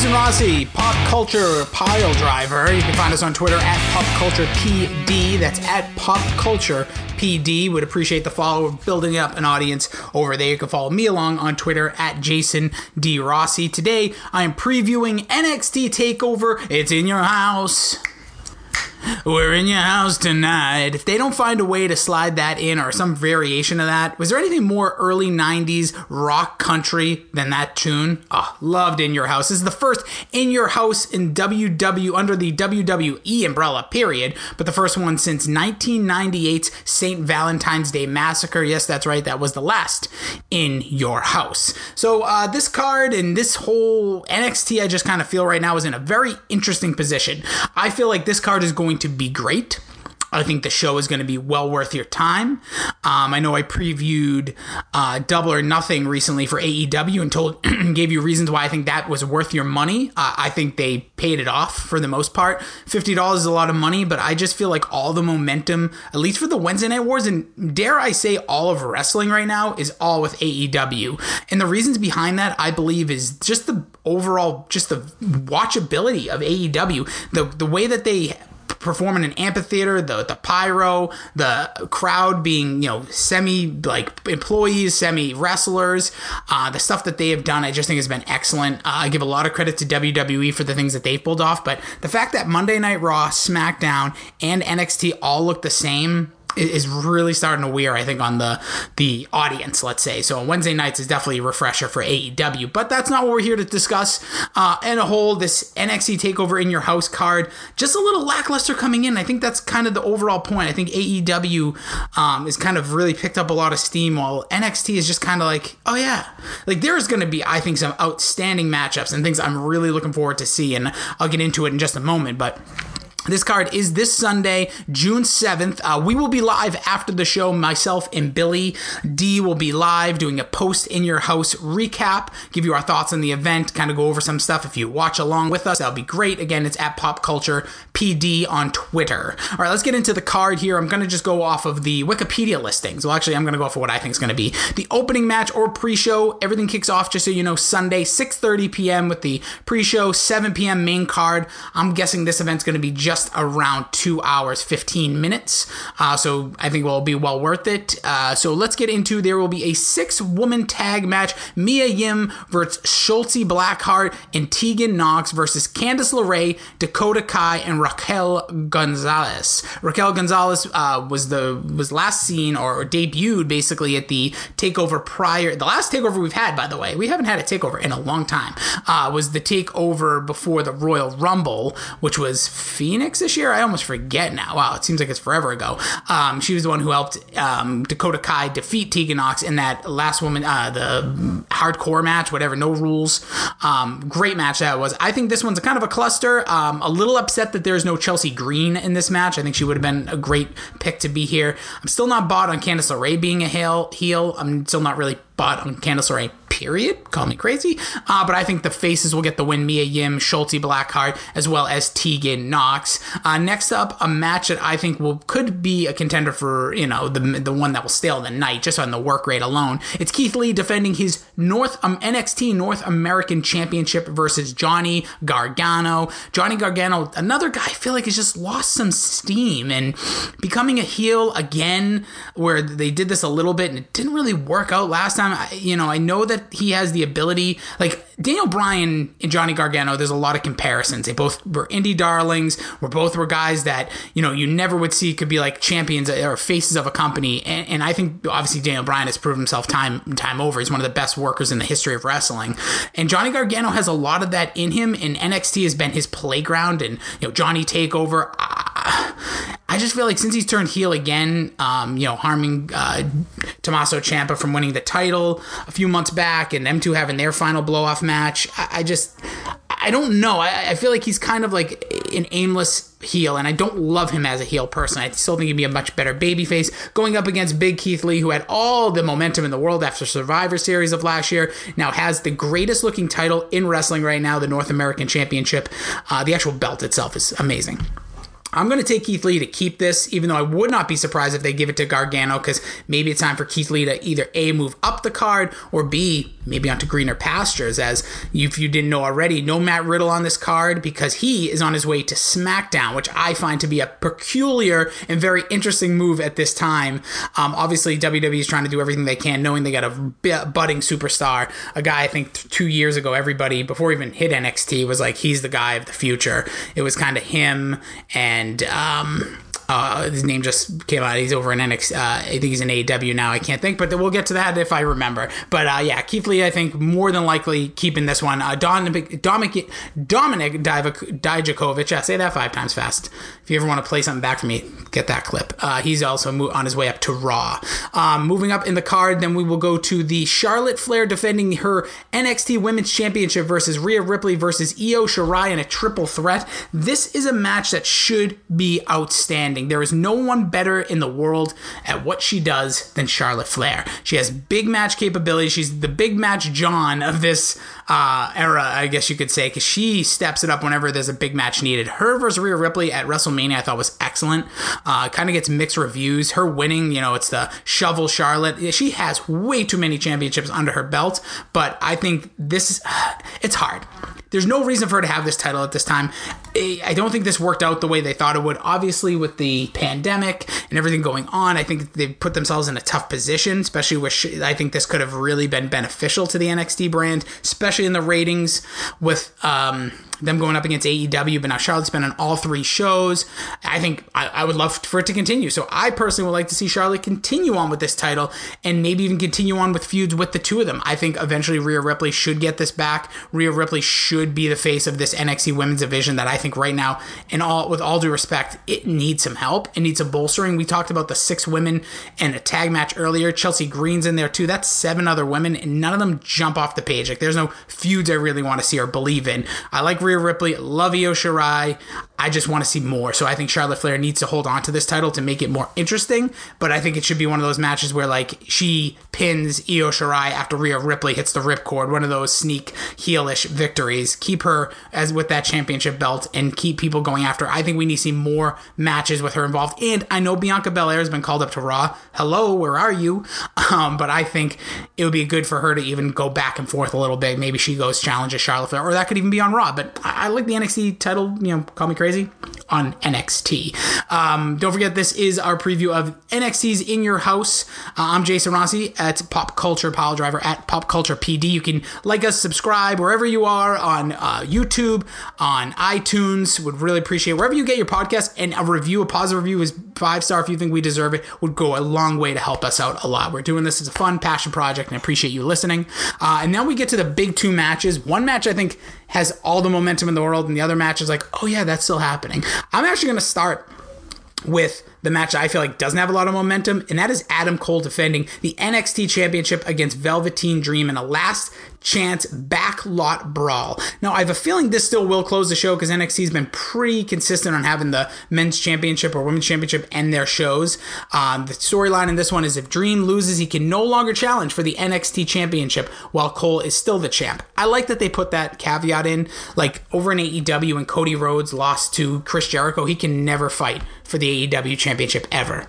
Jason Rossi, pop culture pile driver. You can find us on Twitter at Pop Culture PD. That's at Pop Culture PD. Would appreciate the follow, building up an audience over there. You can follow me along on Twitter at Jason D Rossi. Today I am previewing NXT Takeover. It's in your house. We're in your house tonight. If they don't find a way to slide that in or some variation of that, was there anything more early 90s rock country than that tune? Oh, loved In Your House. This is the first In Your House in WW under the WWE umbrella, period, but the first one since 1998's St. Valentine's Day Massacre. Yes, that's right. That was the last In Your House. So, uh, this card and this whole NXT, I just kind of feel right now is in a very interesting position. I feel like this card is going to be great. I think the show is going to be well worth your time. Um, I know I previewed uh, Double or Nothing recently for AEW and told gave you reasons why I think that was worth your money. Uh, I think they paid it off for the most part. Fifty dollars is a lot of money, but I just feel like all the momentum, at least for the Wednesday Night Wars, and dare I say, all of wrestling right now is all with AEW. And the reasons behind that, I believe, is just the overall, just the watchability of AEW. The the way that they perform in an amphitheater, the the pyro, the crowd being you know semi like employees, semi wrestlers, uh, the stuff that they have done, I just think has been excellent. Uh, I give a lot of credit to WWE for the things that they've pulled off, but the fact that Monday Night Raw, SmackDown, and NXT all look the same is really starting to wear, I think, on the the audience. Let's say so. Wednesday nights is definitely a refresher for AEW, but that's not what we're here to discuss. Uh, and a whole, this NXT Takeover in your house card, just a little lackluster coming in. I think that's kind of the overall point. I think AEW um, is kind of really picked up a lot of steam, while NXT is just kind of like, oh yeah, like there is going to be, I think, some outstanding matchups and things I'm really looking forward to see, and I'll get into it in just a moment, but. This card is this Sunday, June 7th. Uh, we will be live after the show. Myself and Billy D will be live doing a post in your house recap, give you our thoughts on the event, kind of go over some stuff. If you watch along with us, that'll be great. Again, it's at Pop Culture PD on Twitter. All right, let's get into the card here. I'm going to just go off of the Wikipedia listings. Well, actually, I'm going to go for what I think is going to be the opening match or pre-show. Everything kicks off, just so you know, Sunday, 6:30 p.m. with the pre-show, 7 p.m. main card. I'm guessing this event's going to be just around two hours, 15 minutes. Uh, so I think will be well worth it. Uh, so let's get into there will be a six woman tag match Mia Yim versus Shotzi Blackheart and Tegan Nox versus Candice LeRae, Dakota Kai, and Raquel Gonzalez. Raquel Gonzalez uh, was the was last seen or, or debuted basically at the takeover prior the last takeover we've had by the way we haven't had a takeover in a long time uh, was the takeover before the Royal Rumble which was Phoenix this year? I almost forget now. Wow, it seems like it's forever ago. Um, she was the one who helped um, Dakota Kai defeat Tegan Nox in that last woman, uh, the hardcore match, whatever, no rules. Um, great match that was. I think this one's kind of a cluster. Um, a little upset that there's no Chelsea Green in this match. I think she would have been a great pick to be here. I'm still not bought on Candice LeRae being a heel. heel. I'm still not really bought on Candice LeRae period. Call me crazy. Uh, but I think the faces will get the win. Mia Yim, Shotzi Blackheart, as well as Tegan Nox. Uh, next up, a match that I think will could be a contender for you know the the one that will stale the night just on the work rate alone. It's Keith Lee defending his North um, NXT North American Championship versus Johnny Gargano. Johnny Gargano, another guy I feel like has just lost some steam and becoming a heel again, where they did this a little bit and it didn't really work out last time. I, you know, I know that he has the ability. Like Daniel Bryan and Johnny Gargano, there's a lot of comparisons. They both were indie darlings. Were both were guys that you know you never would see could be like champions or faces of a company. And, and I think obviously Daniel Bryan has proven himself time time over. He's one of the best workers in the history of wrestling. And Johnny Gargano has a lot of that in him. And NXT has been his playground. And you know Johnny Takeover. I, I just feel like since he's turned heel again, um, you know, harming uh, Tommaso Ciampa from winning the title a few months back, and them two having their final blow off match, I, I just, I don't know. I, I, feel like he's kind of like an aimless heel, and I don't love him as a heel person. I still think he'd be a much better babyface going up against Big Keith Lee, who had all the momentum in the world after Survivor Series of last year. Now has the greatest looking title in wrestling right now, the North American Championship. Uh, the actual belt itself is amazing. I'm going to take Keith Lee to keep this, even though I would not be surprised if they give it to Gargano, because maybe it's time for Keith Lee to either A, move up the card, or B, maybe onto greener pastures. As if you didn't know already, no Matt Riddle on this card because he is on his way to SmackDown, which I find to be a peculiar and very interesting move at this time. Um, obviously, WWE is trying to do everything they can, knowing they got a budding superstar, a guy I think two years ago, everybody, before even hit NXT, was like, he's the guy of the future. It was kind of him and and um, uh, his name just came out. He's over in NXT. Uh, I think he's in AEW now. I can't think, but we'll get to that if I remember. But uh, yeah, Keith Lee, I think more than likely keeping this one. Uh, Dominic Dominic Dominik Dijakovic. Yeah, say that five times fast. If you ever want to play something back for me, get that clip. Uh, he's also on his way up to Raw. Um, moving up in the card, then we will go to the Charlotte Flair defending her NXT Women's Championship versus Rhea Ripley versus Io Shirai in a triple threat. This is a match that should be outstanding. There is no one better in the world at what she does than Charlotte Flair. She has big match capability. She's the big match John of this uh, era, I guess you could say, because she steps it up whenever there's a big match needed. Her versus Rhea Ripley at WrestleMania, I thought was excellent. Uh, kind of gets mixed reviews. Her winning, you know, it's the shovel Charlotte. She has way too many championships under her belt, but I think this is, it's hard. There's no reason for her to have this title at this time. I don't think this worked out the way they thought it would. Obviously, with the pandemic and everything going on, I think they put themselves in a tough position, especially with, I think this could have really been beneficial to the NXT brand, especially in the ratings with, um, them going up against AEW, but now Charlotte's been on all three shows. I think I, I, would love for it to continue. So I personally would like to see Charlotte continue on with this title and maybe even continue on with feuds with the two of them. I think eventually Rhea Ripley should get this back. Rhea Ripley should be the face of this NXT women's division that I think right now, in all with all due respect, it needs some help. It needs some bolstering. We talked about the six women and a tag match earlier. Chelsea Green's in there too. That's seven other women, and none of them jump off the page. Like there's no feuds I really want to see or believe in. I like Rhea Ripley, love Io Shirai. I just want to see more. So I think Charlotte Flair needs to hold on to this title to make it more interesting. But I think it should be one of those matches where like she pins Io Shirai after Rhea Ripley hits the ripcord, one of those sneak heelish victories. Keep her as with that championship belt and keep people going after. I think we need to see more matches with her involved. And I know Bianca Belair has been called up to Raw. Hello, where are you? Um, but I think it would be good for her to even go back and forth a little bit. Maybe she goes challenges Charlotte Flair, or that could even be on Raw. But I, like the NXT title. You know, call me crazy on NXT. Um, don't forget, this is our preview of NXT's In Your House. Uh, I'm Jason Rossi at Pop Culture Pile Driver at Pop Culture PD. You can like us, subscribe wherever you are on uh, YouTube, on iTunes. Would really appreciate wherever you get your podcast and a review, a positive review is five star if you think we deserve it. Would go a long way to help us out a lot. We're doing this as a fun passion project and I appreciate you listening. Uh, and now we get to the big two matches. One match I think has all the momentum in the world, and the other match is like, oh yeah, that's still happening. I'm actually going to start with the match I feel like doesn't have a lot of momentum, and that is Adam Cole defending the NXT Championship against Velveteen Dream in a last chance backlot brawl. Now, I have a feeling this still will close the show because NXT's been pretty consistent on having the men's championship or women's championship end their shows. Um, the storyline in this one is if Dream loses, he can no longer challenge for the NXT championship while Cole is still the champ. I like that they put that caveat in. Like over in AEW, when Cody Rhodes lost to Chris Jericho, he can never fight for the AEW championship championship ever.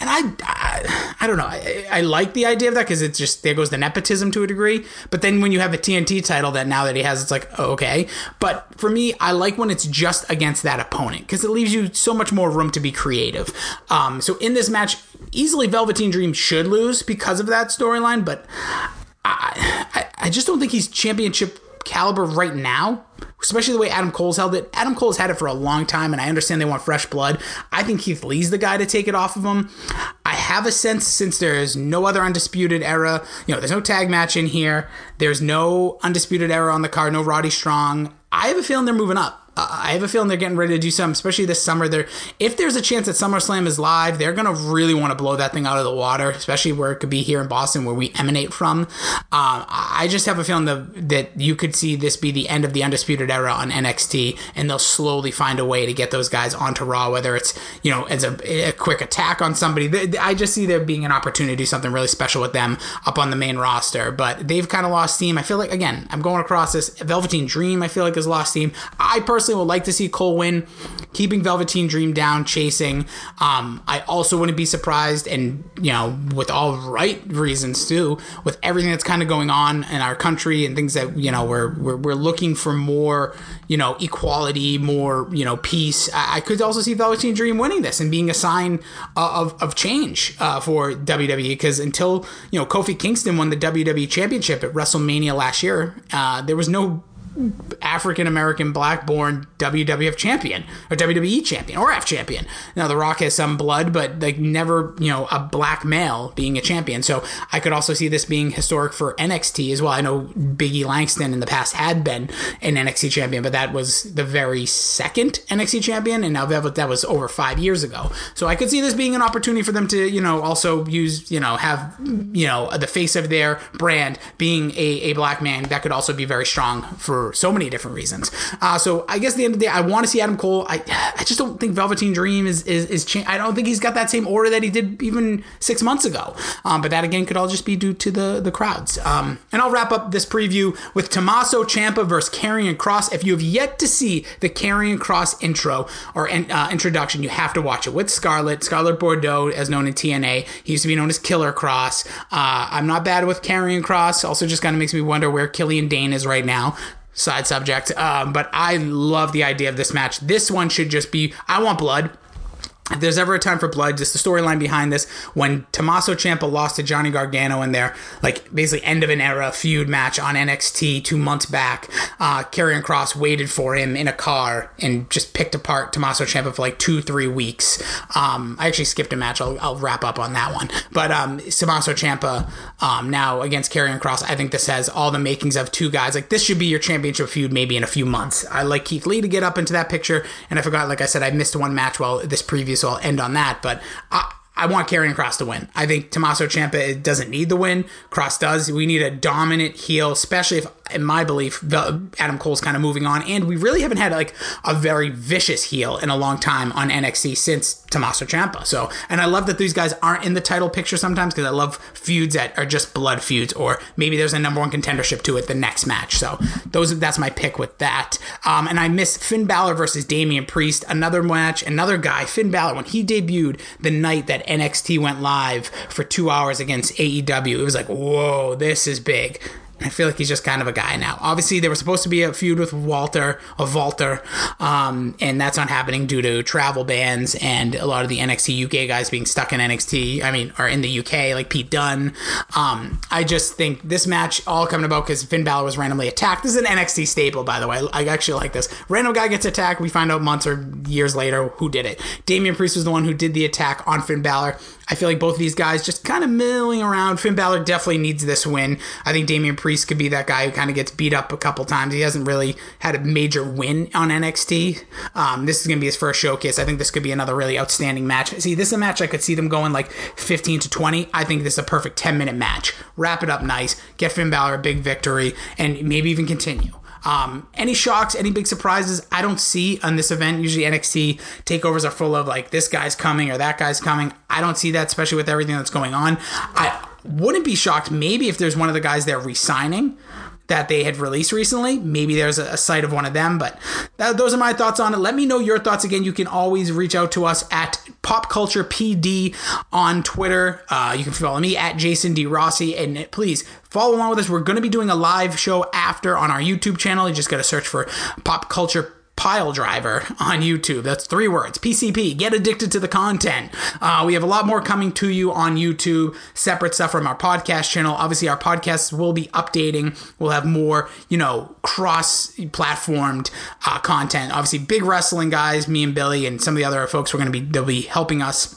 And I, I, I don't know. I, I, like the idea of that because it's just there goes the nepotism to a degree. But then when you have a TNT title that now that he has, it's like oh, okay. But for me, I like when it's just against that opponent because it leaves you so much more room to be creative. Um, so in this match, easily Velveteen Dream should lose because of that storyline. But I, I, I just don't think he's championship caliber right now, especially the way Adam Cole's held it. Adam Cole's had it for a long time, and I understand they want fresh blood. I think Keith Lee's the guy to take it off of him. I have a sense since there is no other undisputed era, you know, there's no tag match in here, there's no undisputed era on the card, no Roddy Strong. I have a feeling they're moving up. I have a feeling they're getting ready to do something, especially this summer. There, if there's a chance that SummerSlam is live, they're gonna really want to blow that thing out of the water, especially where it could be here in Boston, where we emanate from. Um, I just have a feeling that that you could see this be the end of the undisputed era on NXT, and they'll slowly find a way to get those guys onto Raw, whether it's you know as a, a quick attack on somebody. I just see there being an opportunity to do something really special with them up on the main roster, but they've kind of lost steam. I feel like again, I'm going across this Velveteen Dream. I feel like has lost steam. I personally would like to see Cole win, keeping Velveteen Dream down, chasing. Um, I also wouldn't be surprised, and you know, with all right reasons too, with everything that's kind of going on in our country and things that you know we're we're, we're looking for more, you know, equality, more you know, peace. I, I could also see Velveteen Dream winning this and being a sign of of change uh, for WWE because until you know Kofi Kingston won the WWE Championship at WrestleMania last year, uh, there was no African American black born WWF champion or WWE champion or F champion. Now The Rock has some blood, but like never, you know, a black male being a champion. So I could also see this being historic for NXT as well. I know Biggie Langston in the past had been an NXT champion, but that was the very second NXT champion, and now that was over five years ago. So I could see this being an opportunity for them to, you know, also use, you know, have, you know, the face of their brand being a, a black man. That could also be very strong for so many different reasons. Uh, so I guess at the end of the day, I want to see Adam Cole. I I just don't think Velveteen Dream is is, is cha- I don't think he's got that same aura that he did even six months ago. Um, but that again could all just be due to the the crowds. Um, and I'll wrap up this preview with Tommaso Ciampa versus Karrion Kross. If you have yet to see the Karrion Kross intro or uh, introduction, you have to watch it with Scarlett Scarlett Bordeaux, as known in TNA. He used to be known as Killer Kross. Uh, I'm not bad with Karrion Kross. Also, just kind of makes me wonder where Killian Dain is right now side subject. Um, but I love the idea of this match. This one should just be I want blood if there's ever a time for blood, just the storyline behind this, when Tommaso Ciampa lost to Johnny Gargano in their like basically end of an era feud match on NXT two months back, uh, Karrion Kross waited for him in a car and just picked apart Tommaso Ciampa for like two three weeks. Um, I actually skipped a match. I'll, I'll, wrap up on that one. But um, Tommaso Ciampa um, now against Karrion Kross, I think this has all the makings of two guys. Like this should be your championship feud maybe in a few months. I like Keith Lee to get up into that picture, and I forgot, like I said, I missed one match while this previous so I'll end on that. But I, I want Karrion Kross to win. I think Tommaso Ciampa doesn't need the win. Kross does. We need a dominant heel, especially if in my belief, Adam Cole's kind of moving on, and we really haven't had like a very vicious heel in a long time on NXT since Tommaso Ciampa. So, and I love that these guys aren't in the title picture sometimes because I love feuds that are just blood feuds, or maybe there's a number one contendership to it the next match. So, those that's my pick with that. Um, and I miss Finn Balor versus Damian Priest, another match, another guy. Finn Balor when he debuted the night that NXT went live for two hours against AEW, it was like, whoa, this is big. I feel like he's just kind of a guy now. Obviously, there was supposed to be a feud with Walter, of Walter, um, and that's not happening due to travel bans and a lot of the NXT UK guys being stuck in NXT. I mean, are in the UK, like Pete Dunne. Um, I just think this match all coming about because Finn Balor was randomly attacked. This is an NXT staple, by the way. I actually like this. Random guy gets attacked. We find out months or years later who did it. Damian Priest was the one who did the attack on Finn Balor. I feel like both of these guys just kind of milling around. Finn Balor definitely needs this win. I think Damian Priest could be that guy who kind of gets beat up a couple times. He hasn't really had a major win on NXT. Um, this is going to be his first showcase. I think this could be another really outstanding match. See, this is a match I could see them going like 15 to 20. I think this is a perfect 10 minute match. Wrap it up nice. Get Finn Balor a big victory and maybe even continue. Um, any shocks, any big surprises, I don't see on this event. Usually NXT takeovers are full of like this guy's coming or that guy's coming. I don't see that, especially with everything that's going on. I wouldn't be shocked maybe if there's one of the guys there resigning that they had released recently. Maybe there's a, a site of one of them, but that, those are my thoughts on it. Let me know your thoughts again. You can always reach out to us at Pop Culture PD on Twitter. Uh, you can follow me at Jason D Rossi, and please follow along with us. We're going to be doing a live show after on our YouTube channel. You just got to search for Pop Culture pile driver on YouTube. That's three words. PCP. Get addicted to the content. Uh, we have a lot more coming to you on YouTube, separate stuff from our podcast channel. Obviously, our podcasts will be updating. We'll have more, you know, cross-platformed uh, content. Obviously, big wrestling guys, me and Billy, and some of the other folks we're going to be they'll be helping us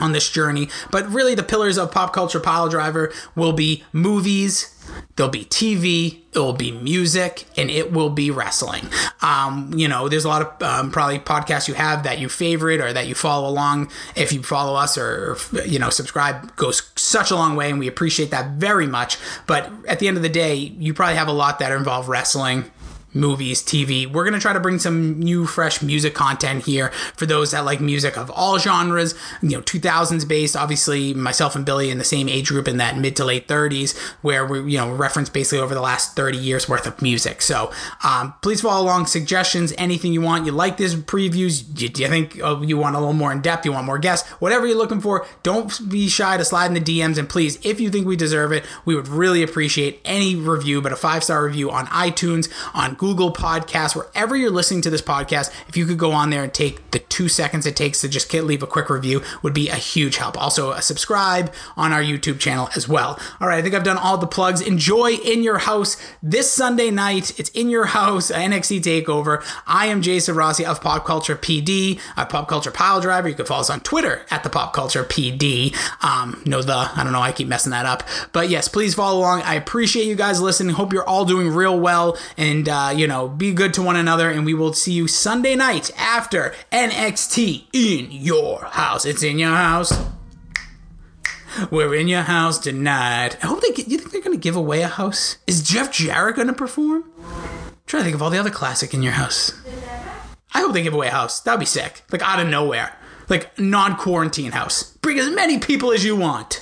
on this journey. But really, the pillars of pop culture pile driver will be movies There'll be TV, it will be music, and it will be wrestling. Um, you know, there's a lot of um, probably podcasts you have that you favorite or that you follow along. If you follow us or, you know, subscribe goes such a long way, and we appreciate that very much. But at the end of the day, you probably have a lot that involve wrestling movies, TV. We're going to try to bring some new, fresh music content here for those that like music of all genres, you know, 2000s based. Obviously, myself and Billy in the same age group in that mid to late 30s, where we, you know, reference basically over the last 30 years worth of music. So um, please follow along suggestions, anything you want. You like this previews? Do you think oh, you want a little more in depth? You want more guests? Whatever you're looking for, don't be shy to slide in the DMs. And please, if you think we deserve it, we would really appreciate any review, but a five star review on iTunes, on Google Podcasts, wherever you're listening to this podcast. If you could go on there and take the two seconds it takes to just leave a quick review, would be a huge help. Also, a subscribe on our YouTube channel as well. All right, I think I've done all the plugs. Enjoy in your house this Sunday night. It's in your house, NXT Takeover. I am Jason Rossi of Pop Culture PD, a Pop Culture Pile Driver. You can follow us on Twitter at the Pop Culture PD. Um, no, the I don't know. I keep messing that up, but yes, please follow along. I appreciate you guys listening. Hope you're all doing real well, and uh, you know, be good to one another. And we will see you Sunday night after NXT in your house. It's in your house. We're in your house tonight. I hope they. Get, you think they're to give away a house? Is Jeff Jarrett to perform? Trying to think of all the other classic in your house. I hope they give away a house. That'd be sick. Like out of nowhere. Like non quarantine house. Bring as many people as you want.